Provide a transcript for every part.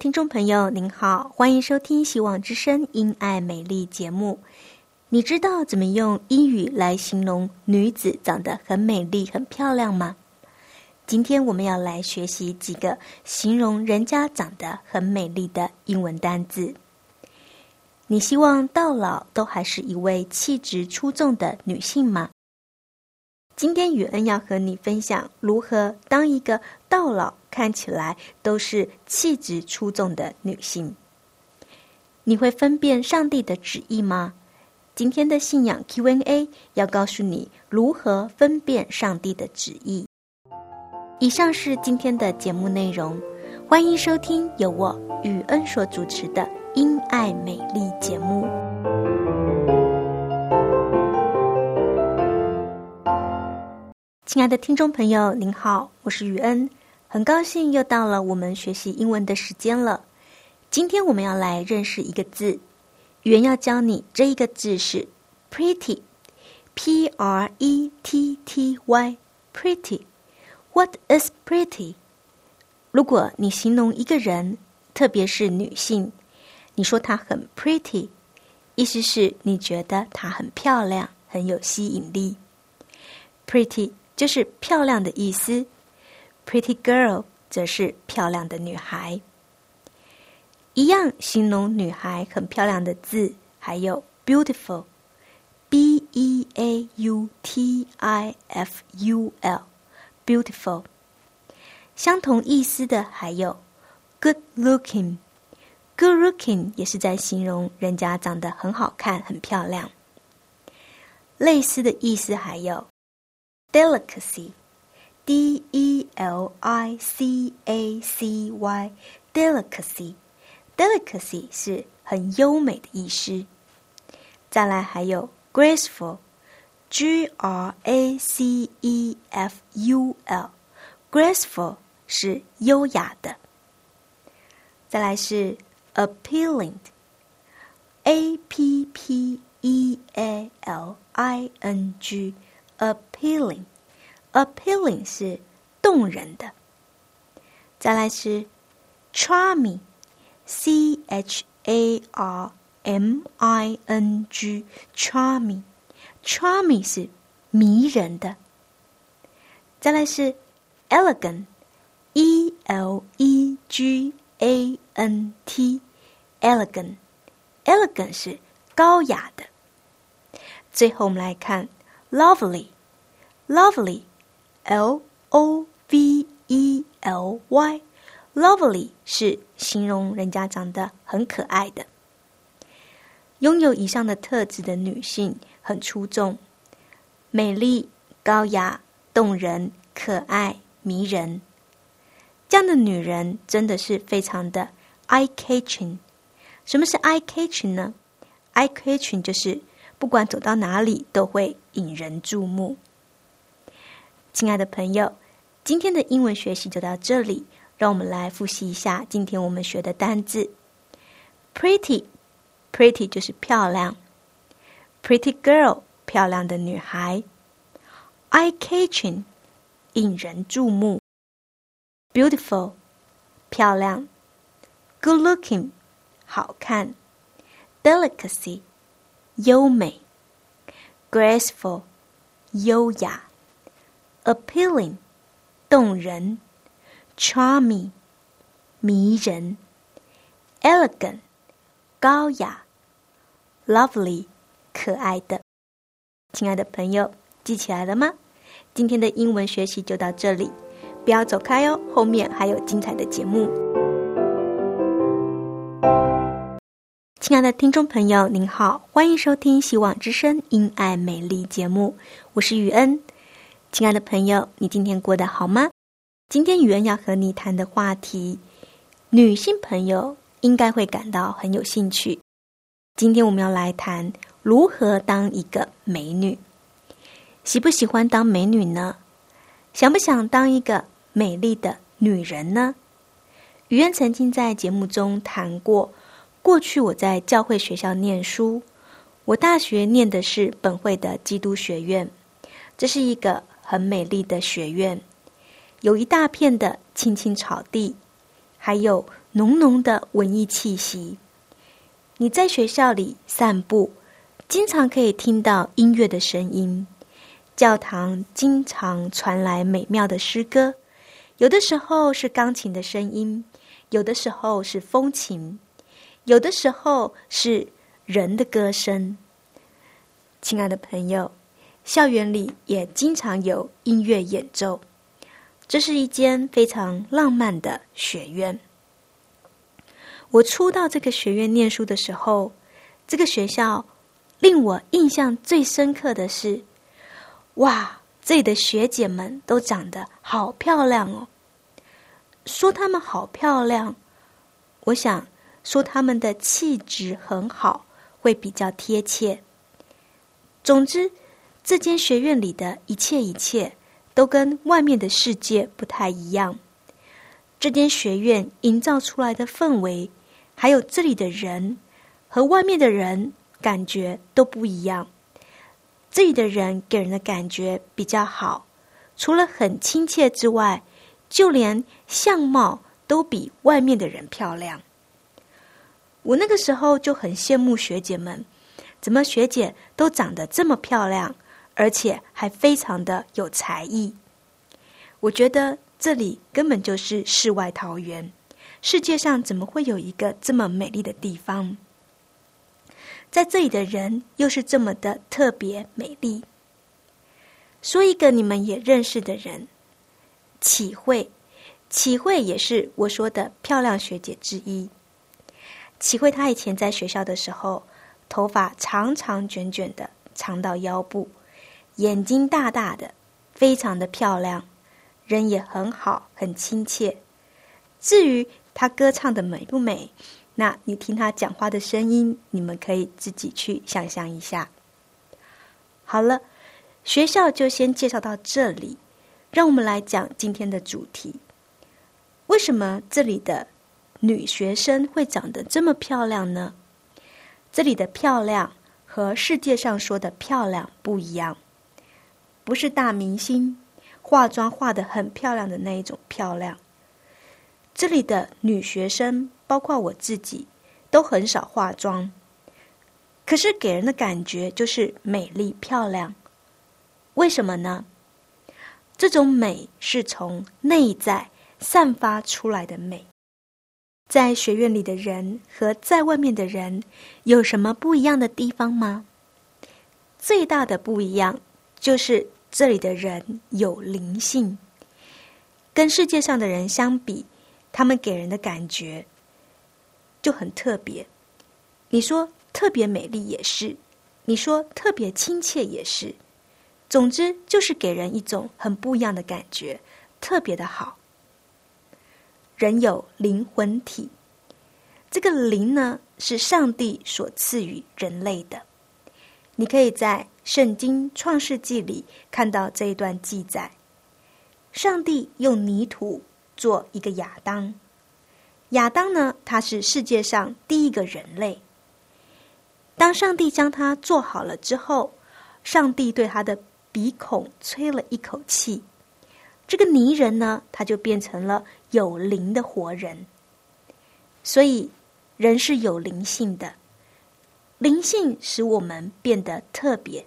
听众朋友，您好，欢迎收听《希望之声·因爱美丽》节目。你知道怎么用英语来形容女子长得很美丽、很漂亮吗？今天我们要来学习几个形容人家长得很美丽的英文单字。你希望到老都还是一位气质出众的女性吗？今天雨恩要和你分享如何当一个到老看起来都是气质出众的女性。你会分辨上帝的旨意吗？今天的信仰 Q&A 要告诉你如何分辨上帝的旨意。以上是今天的节目内容，欢迎收听由我雨恩所主持的《因爱美丽》节目。亲爱的听众朋友，您好，我是雨恩，很高兴又到了我们学习英文的时间了。今天我们要来认识一个字，语言要教你这一个字是 pretty，p r e t t y，pretty。What is pretty？如果你形容一个人，特别是女性，你说她很 pretty，意思是你觉得她很漂亮，很有吸引力。Pretty。就是漂亮的意思，pretty girl 则是漂亮的女孩。一样形容女孩很漂亮的字还有 beautiful，b e a u t i f u l，beautiful。相同意思的还有 good looking，good looking 也是在形容人家长得很好看、很漂亮。类似的意思还有。delicacy, D E L I C A C Y, delicacy, delicacy 是很优美的意思。再来还有 graceful, G R A C E F U L, graceful 是优雅的。再来是 appealing, A P P E A L I N G。Appealing 是动人的。再来是 charming，c h a r m i n g，charming，charming 是迷人的。再来是 elegant，e l e g a n t，elegant，elegant 是高雅的。最后我们来看。Lovely, lovely, L O V E L Y, lovely 是形容人家长得很可爱的。拥有以上的特质的女性很出众，美丽、高雅、动人、可爱、迷人。这样的女人真的是非常的 eye catching。什么是 eye catching 呢？eye catching 就是。不管走到哪里，都会引人注目。亲爱的朋友，今天的英文学习就到这里，让我们来复习一下今天我们学的单字：pretty，pretty 就是漂亮；pretty girl，漂亮的女孩；eye-catching，引人注目；beautiful，漂亮；good-looking，好看；delicacy。优美，graceful，优雅；appealing，动人；charming，迷人；elegant，高雅；lovely，可爱的。亲爱的朋友，记起来了吗？今天的英文学习就到这里，不要走开哦，后面还有精彩的节目。亲爱的听众朋友，您好，欢迎收听《希望之声·因爱美丽》节目，我是雨恩。亲爱的朋友，你今天过得好吗？今天雨恩要和你谈的话题，女性朋友应该会感到很有兴趣。今天我们要来谈如何当一个美女。喜不喜欢当美女呢？想不想当一个美丽的女人呢？雨恩曾经在节目中谈过。过去我在教会学校念书，我大学念的是本会的基督学院，这是一个很美丽的学院，有一大片的青青草地，还有浓浓的文艺气息。你在学校里散步，经常可以听到音乐的声音，教堂经常传来美妙的诗歌，有的时候是钢琴的声音，有的时候是风琴。有的时候是人的歌声，亲爱的朋友，校园里也经常有音乐演奏。这是一间非常浪漫的学院。我初到这个学院念书的时候，这个学校令我印象最深刻的是，哇，这里的学姐们都长得好漂亮哦。说她们好漂亮，我想。说她们的气质很好，会比较贴切。总之，这间学院里的一切一切都跟外面的世界不太一样。这间学院营造出来的氛围，还有这里的人，和外面的人感觉都不一样。这里的人给人的感觉比较好，除了很亲切之外，就连相貌都比外面的人漂亮。我那个时候就很羡慕学姐们，怎么学姐都长得这么漂亮，而且还非常的有才艺。我觉得这里根本就是世外桃源，世界上怎么会有一个这么美丽的地方？在这里的人又是这么的特别美丽。说一个你们也认识的人，启慧，启慧也是我说的漂亮学姐之一。启慧，她以前在学校的时候，头发长长卷卷的，长到腰部，眼睛大大的，非常的漂亮，人也很好，很亲切。至于她歌唱的美不美，那你听她讲话的声音，你们可以自己去想象一下。好了，学校就先介绍到这里，让我们来讲今天的主题：为什么这里的？女学生会长得这么漂亮呢？这里的漂亮和世界上说的漂亮不一样，不是大明星化妆化的很漂亮的那一种漂亮。这里的女学生，包括我自己，都很少化妆，可是给人的感觉就是美丽漂亮。为什么呢？这种美是从内在散发出来的美。在学院里的人和在外面的人有什么不一样的地方吗？最大的不一样就是这里的人有灵性，跟世界上的人相比，他们给人的感觉就很特别。你说特别美丽也是，你说特别亲切也是，总之就是给人一种很不一样的感觉，特别的好。人有灵魂体，这个灵呢是上帝所赐予人类的。你可以在圣经创世纪里看到这一段记载：上帝用泥土做一个亚当，亚当呢他是世界上第一个人类。当上帝将他做好了之后，上帝对他的鼻孔吹了一口气。这个泥人呢，他就变成了有灵的活人。所以，人是有灵性的，灵性使我们变得特别。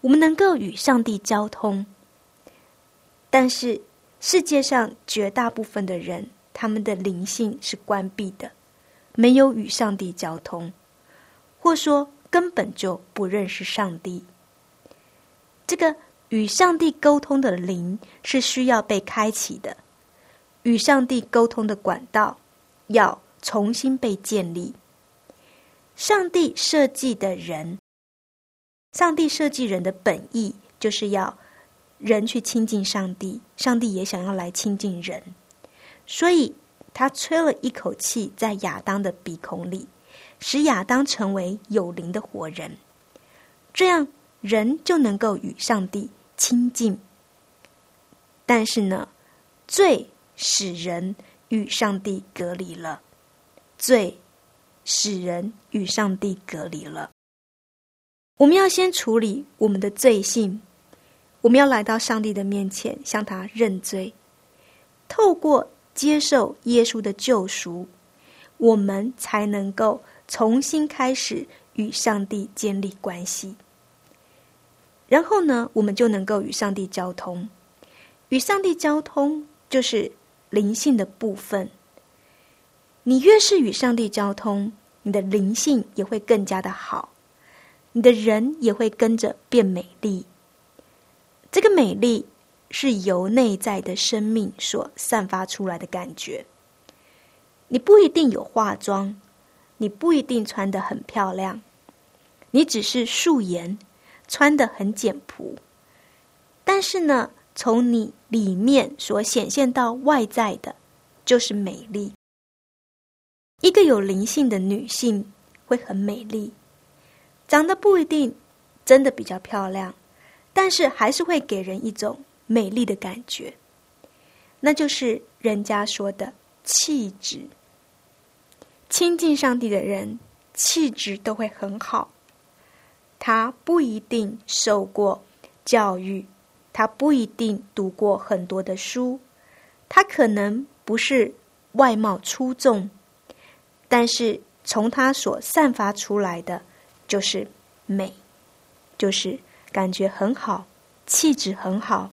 我们能够与上帝交通。但是世界上绝大部分的人，他们的灵性是关闭的，没有与上帝交通，或说根本就不认识上帝。这个与上帝沟通的灵是需要被开启的，与上帝沟通的管道要重新被建立。上帝设计的人，上帝设计人的本意就是要人去亲近上帝，上帝也想要来亲近人，所以他吹了一口气在亚当的鼻孔里，使亚当成为有灵的活人，这样。人就能够与上帝亲近，但是呢，罪使人与上帝隔离了，罪使人与上帝隔离了。我们要先处理我们的罪性，我们要来到上帝的面前向他认罪，透过接受耶稣的救赎，我们才能够重新开始与上帝建立关系。然后呢，我们就能够与上帝交通。与上帝交通就是灵性的部分。你越是与上帝交通，你的灵性也会更加的好，你的人也会跟着变美丽。这个美丽是由内在的生命所散发出来的感觉。你不一定有化妆，你不一定穿得很漂亮，你只是素颜。穿的很简朴，但是呢，从你里面所显现到外在的，就是美丽。一个有灵性的女性会很美丽，长得不一定真的比较漂亮，但是还是会给人一种美丽的感觉，那就是人家说的气质。亲近上帝的人，气质都会很好。他不一定受过教育，他不一定读过很多的书，他可能不是外貌出众，但是从它所散发出来的就是美，就是感觉很好，气质很好。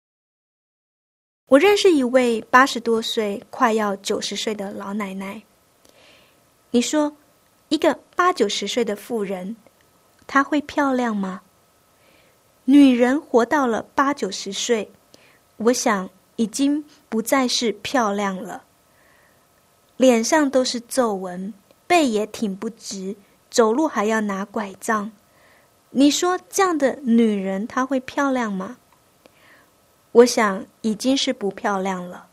我认识一位八十多岁、快要九十岁的老奶奶。你说，一个八九十岁的妇人。她会漂亮吗？女人活到了八九十岁，我想已经不再是漂亮了。脸上都是皱纹，背也挺不直，走路还要拿拐杖。你说这样的女人她会漂亮吗？我想已经是不漂亮了。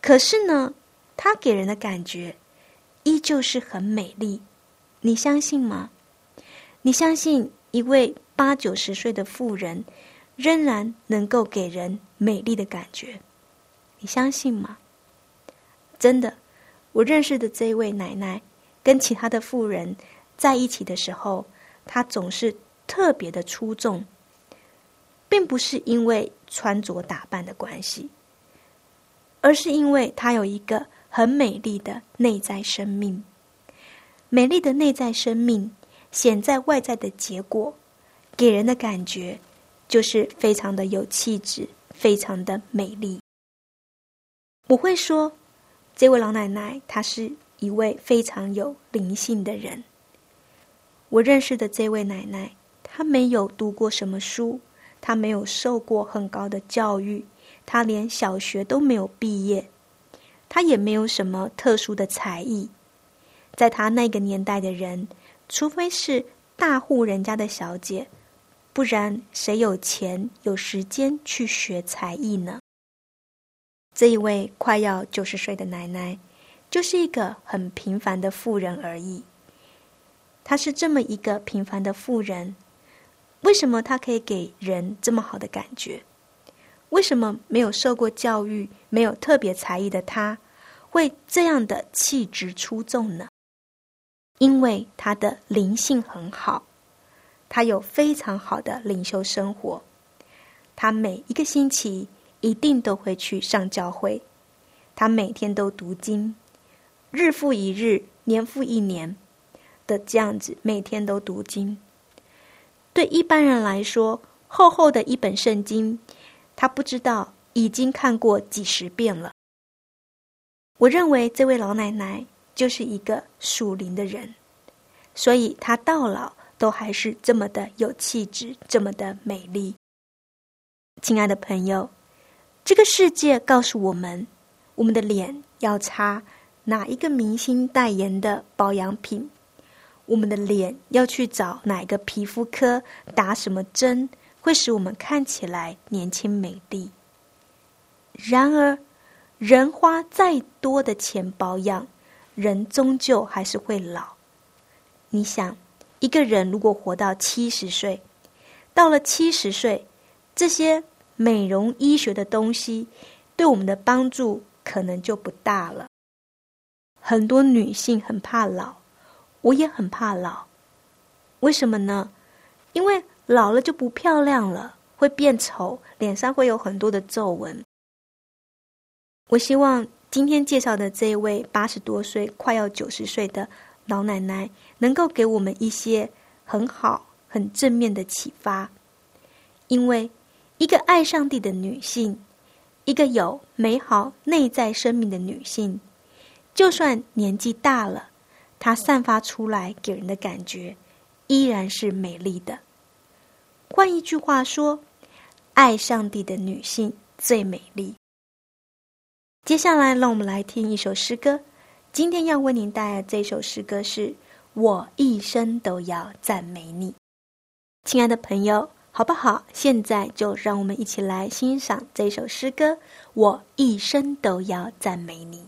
可是呢，她给人的感觉依旧是很美丽，你相信吗？你相信一位八九十岁的妇人仍然能够给人美丽的感觉？你相信吗？真的，我认识的这位奶奶跟其他的妇人在一起的时候，她总是特别的出众，并不是因为穿着打扮的关系，而是因为她有一个很美丽的内在生命，美丽的内在生命。显在外在的结果，给人的感觉就是非常的有气质，非常的美丽。我会说，这位老奶奶她是一位非常有灵性的人。我认识的这位奶奶，她没有读过什么书，她没有受过很高的教育，她连小学都没有毕业，她也没有什么特殊的才艺，在她那个年代的人。除非是大户人家的小姐，不然谁有钱有时间去学才艺呢？这一位快要九十岁的奶奶，就是一个很平凡的妇人而已。她是这么一个平凡的妇人，为什么她可以给人这么好的感觉？为什么没有受过教育、没有特别才艺的她，会这样的气质出众呢？因为她的灵性很好，她有非常好的灵修生活，她每一个星期一定都会去上教会，他每天都读经，日复一日，年复一年的这样子，每天都读经。对一般人来说，厚厚的一本圣经，他不知道已经看过几十遍了。我认为这位老奶奶就是一个属灵的人，所以她到老都还是这么的有气质，这么的美丽。亲爱的朋友，这个世界告诉我们，我们的脸要擦哪一个明星代言的保养品。我们的脸要去找哪一个皮肤科打什么针，会使我们看起来年轻美丽。然而，人花再多的钱保养，人终究还是会老。你想，一个人如果活到七十岁，到了七十岁，这些美容医学的东西对我们的帮助可能就不大了。很多女性很怕老。我也很怕老，为什么呢？因为老了就不漂亮了，会变丑，脸上会有很多的皱纹。我希望今天介绍的这一位八十多岁、快要九十岁的老奶奶，能够给我们一些很好、很正面的启发。因为一个爱上帝的女性，一个有美好内在生命的女性，就算年纪大了。她散发出来给人的感觉，依然是美丽的。换一句话说，爱上帝的女性最美丽。接下来，让我们来听一首诗歌。今天要为您带来这首诗歌是《我一生都要赞美你》。亲爱的朋友，好不好？现在就让我们一起来欣赏这首诗歌《我一生都要赞美你》。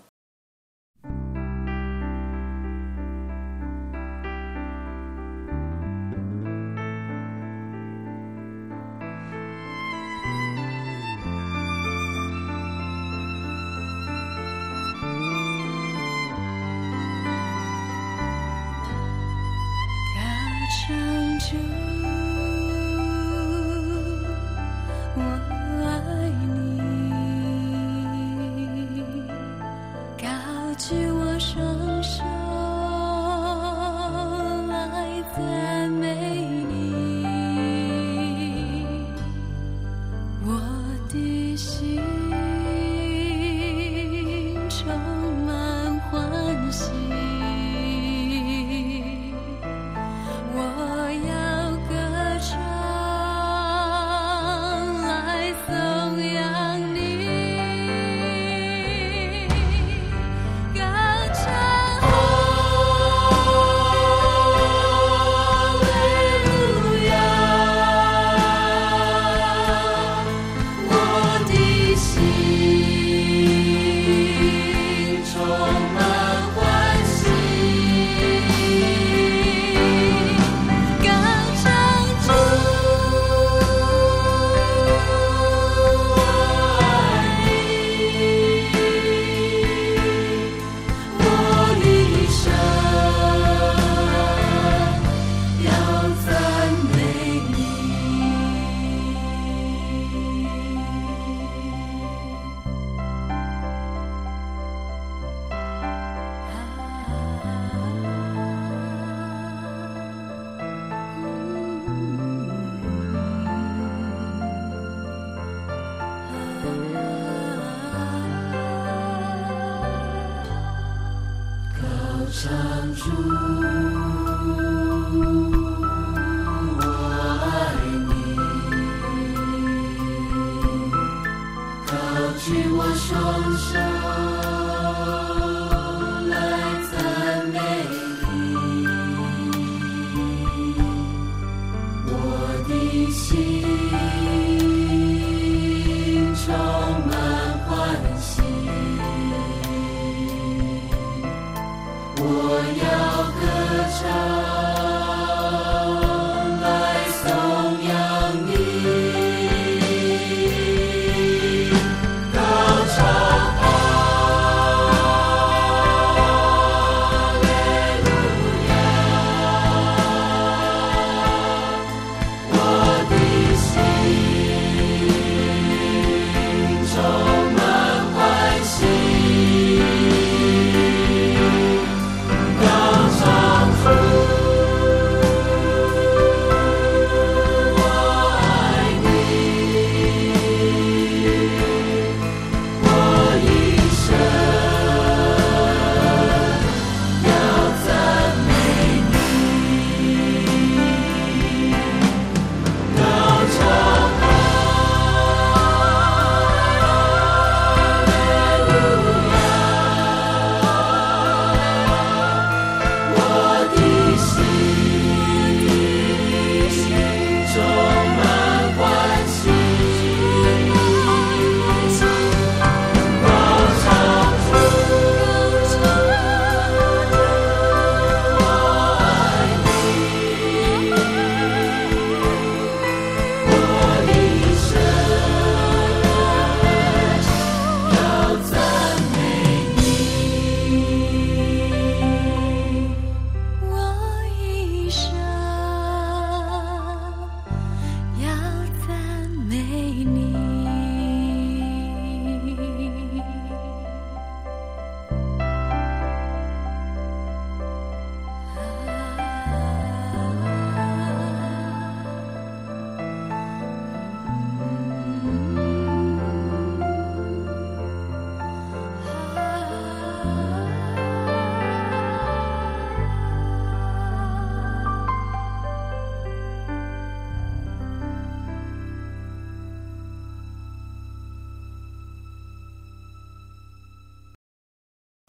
举我双手。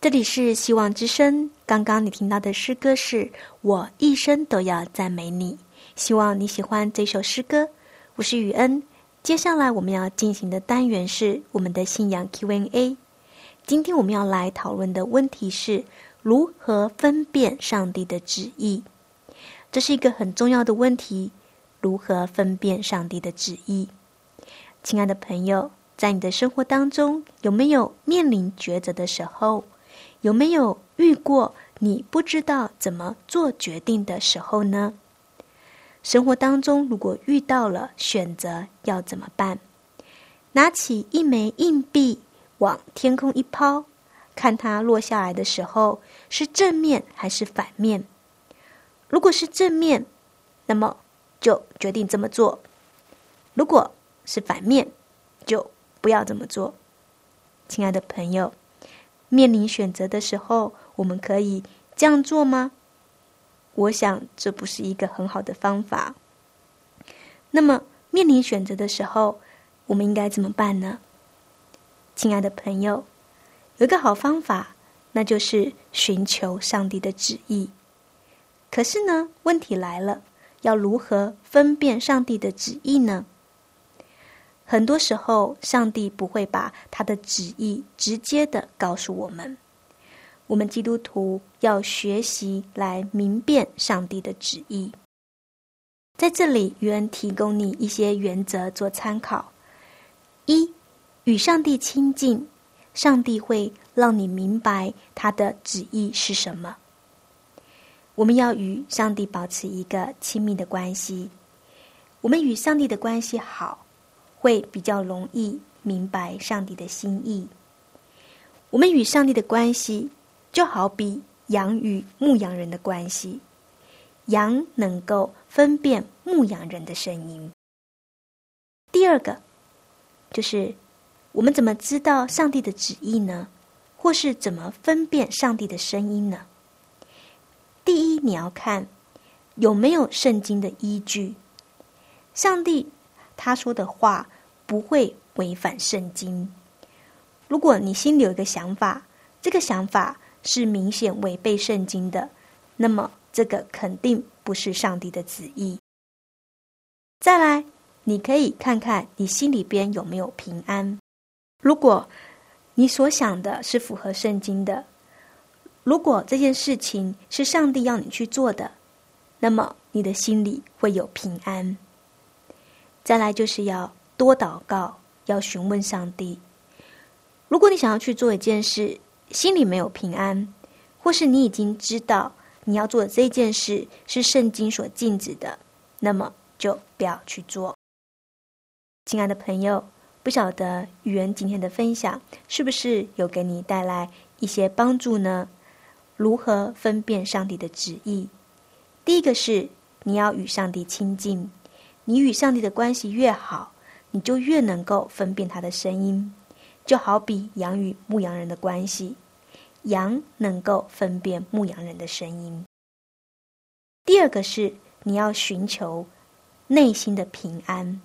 这里是希望之声。刚刚你听到的诗歌是我一生都要赞美你。希望你喜欢这首诗歌。我是雨恩。接下来我们要进行的单元是我们的信仰 Q&A。今天我们要来讨论的问题是如何分辨上帝的旨意。这是一个很重要的问题。如何分辨上帝的旨意？亲爱的朋友，在你的生活当中，有没有面临抉择的时候？有没有遇过你不知道怎么做决定的时候呢？生活当中如果遇到了选择要怎么办？拿起一枚硬币往天空一抛，看它落下来的时候是正面还是反面？如果是正面，那么就决定这么做；如果是反面，就不要这么做。亲爱的朋友。面临选择的时候，我们可以这样做吗？我想这不是一个很好的方法。那么，面临选择的时候，我们应该怎么办呢？亲爱的朋友，有一个好方法，那就是寻求上帝的旨意。可是呢，问题来了，要如何分辨上帝的旨意呢？很多时候，上帝不会把他的旨意直接的告诉我们。我们基督徒要学习来明辨上帝的旨意。在这里，原提供你一些原则做参考：一、与上帝亲近，上帝会让你明白他的旨意是什么。我们要与上帝保持一个亲密的关系。我们与上帝的关系好。会比较容易明白上帝的心意。我们与上帝的关系，就好比羊与牧羊人的关系。羊能够分辨牧羊人的声音。第二个，就是我们怎么知道上帝的旨意呢？或是怎么分辨上帝的声音呢？第一，你要看有没有圣经的依据。上帝他说的话。不会违反圣经。如果你心里有一个想法，这个想法是明显违背圣经的，那么这个肯定不是上帝的旨意。再来，你可以看看你心里边有没有平安。如果你所想的是符合圣经的，如果这件事情是上帝要你去做的，那么你的心里会有平安。再来就是要。多祷告，要询问上帝。如果你想要去做一件事，心里没有平安，或是你已经知道你要做的这件事是圣经所禁止的，那么就不要去做。亲爱的朋友，不晓得语言今天的分享是不是有给你带来一些帮助呢？如何分辨上帝的旨意？第一个是你要与上帝亲近，你与上帝的关系越好。你就越能够分辨他的声音，就好比羊与牧羊人的关系，羊能够分辨牧羊人的声音。第二个是你要寻求内心的平安，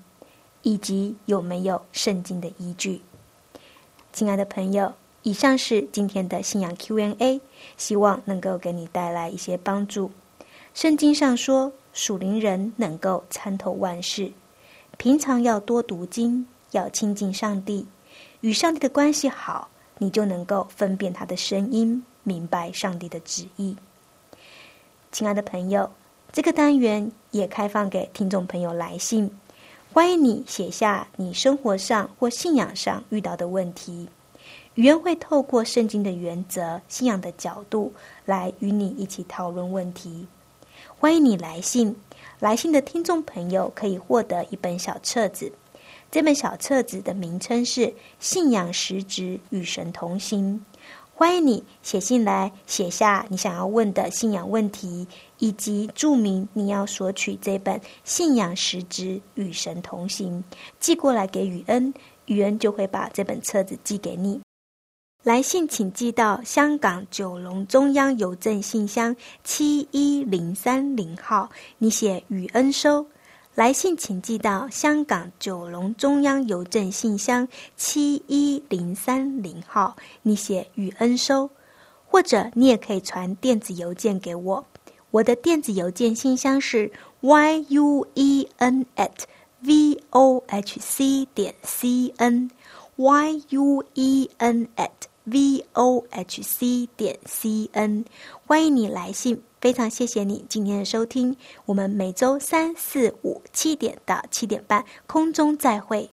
以及有没有圣经的依据。亲爱的朋友，以上是今天的信仰 Q&A，希望能够给你带来一些帮助。圣经上说，属灵人能够参透万事。平常要多读经，要亲近上帝，与上帝的关系好，你就能够分辨他的声音，明白上帝的旨意。亲爱的朋友，这个单元也开放给听众朋友来信，欢迎你写下你生活上或信仰上遇到的问题，语言会透过圣经的原则、信仰的角度来与你一起讨论问题。欢迎你来信。来信的听众朋友可以获得一本小册子，这本小册子的名称是《信仰实质与神同行》。欢迎你写信来，写下你想要问的信仰问题，以及注明你要索取这本《信仰实质与神同行》，寄过来给雨恩，雨恩就会把这本册子寄给你。来信请寄到香港九龙中央邮政信箱七一零三零号，你写雨恩收。来信请寄到香港九龙中央邮政信箱七一零三零号，你写雨恩收。或者你也可以传电子邮件给我，我的电子邮件信箱是 y u e n at v o h c 点 c n y u e n at v o h c 点 c n，欢迎你来信，非常谢谢你今天的收听，我们每周三四五七点到七点半空中再会。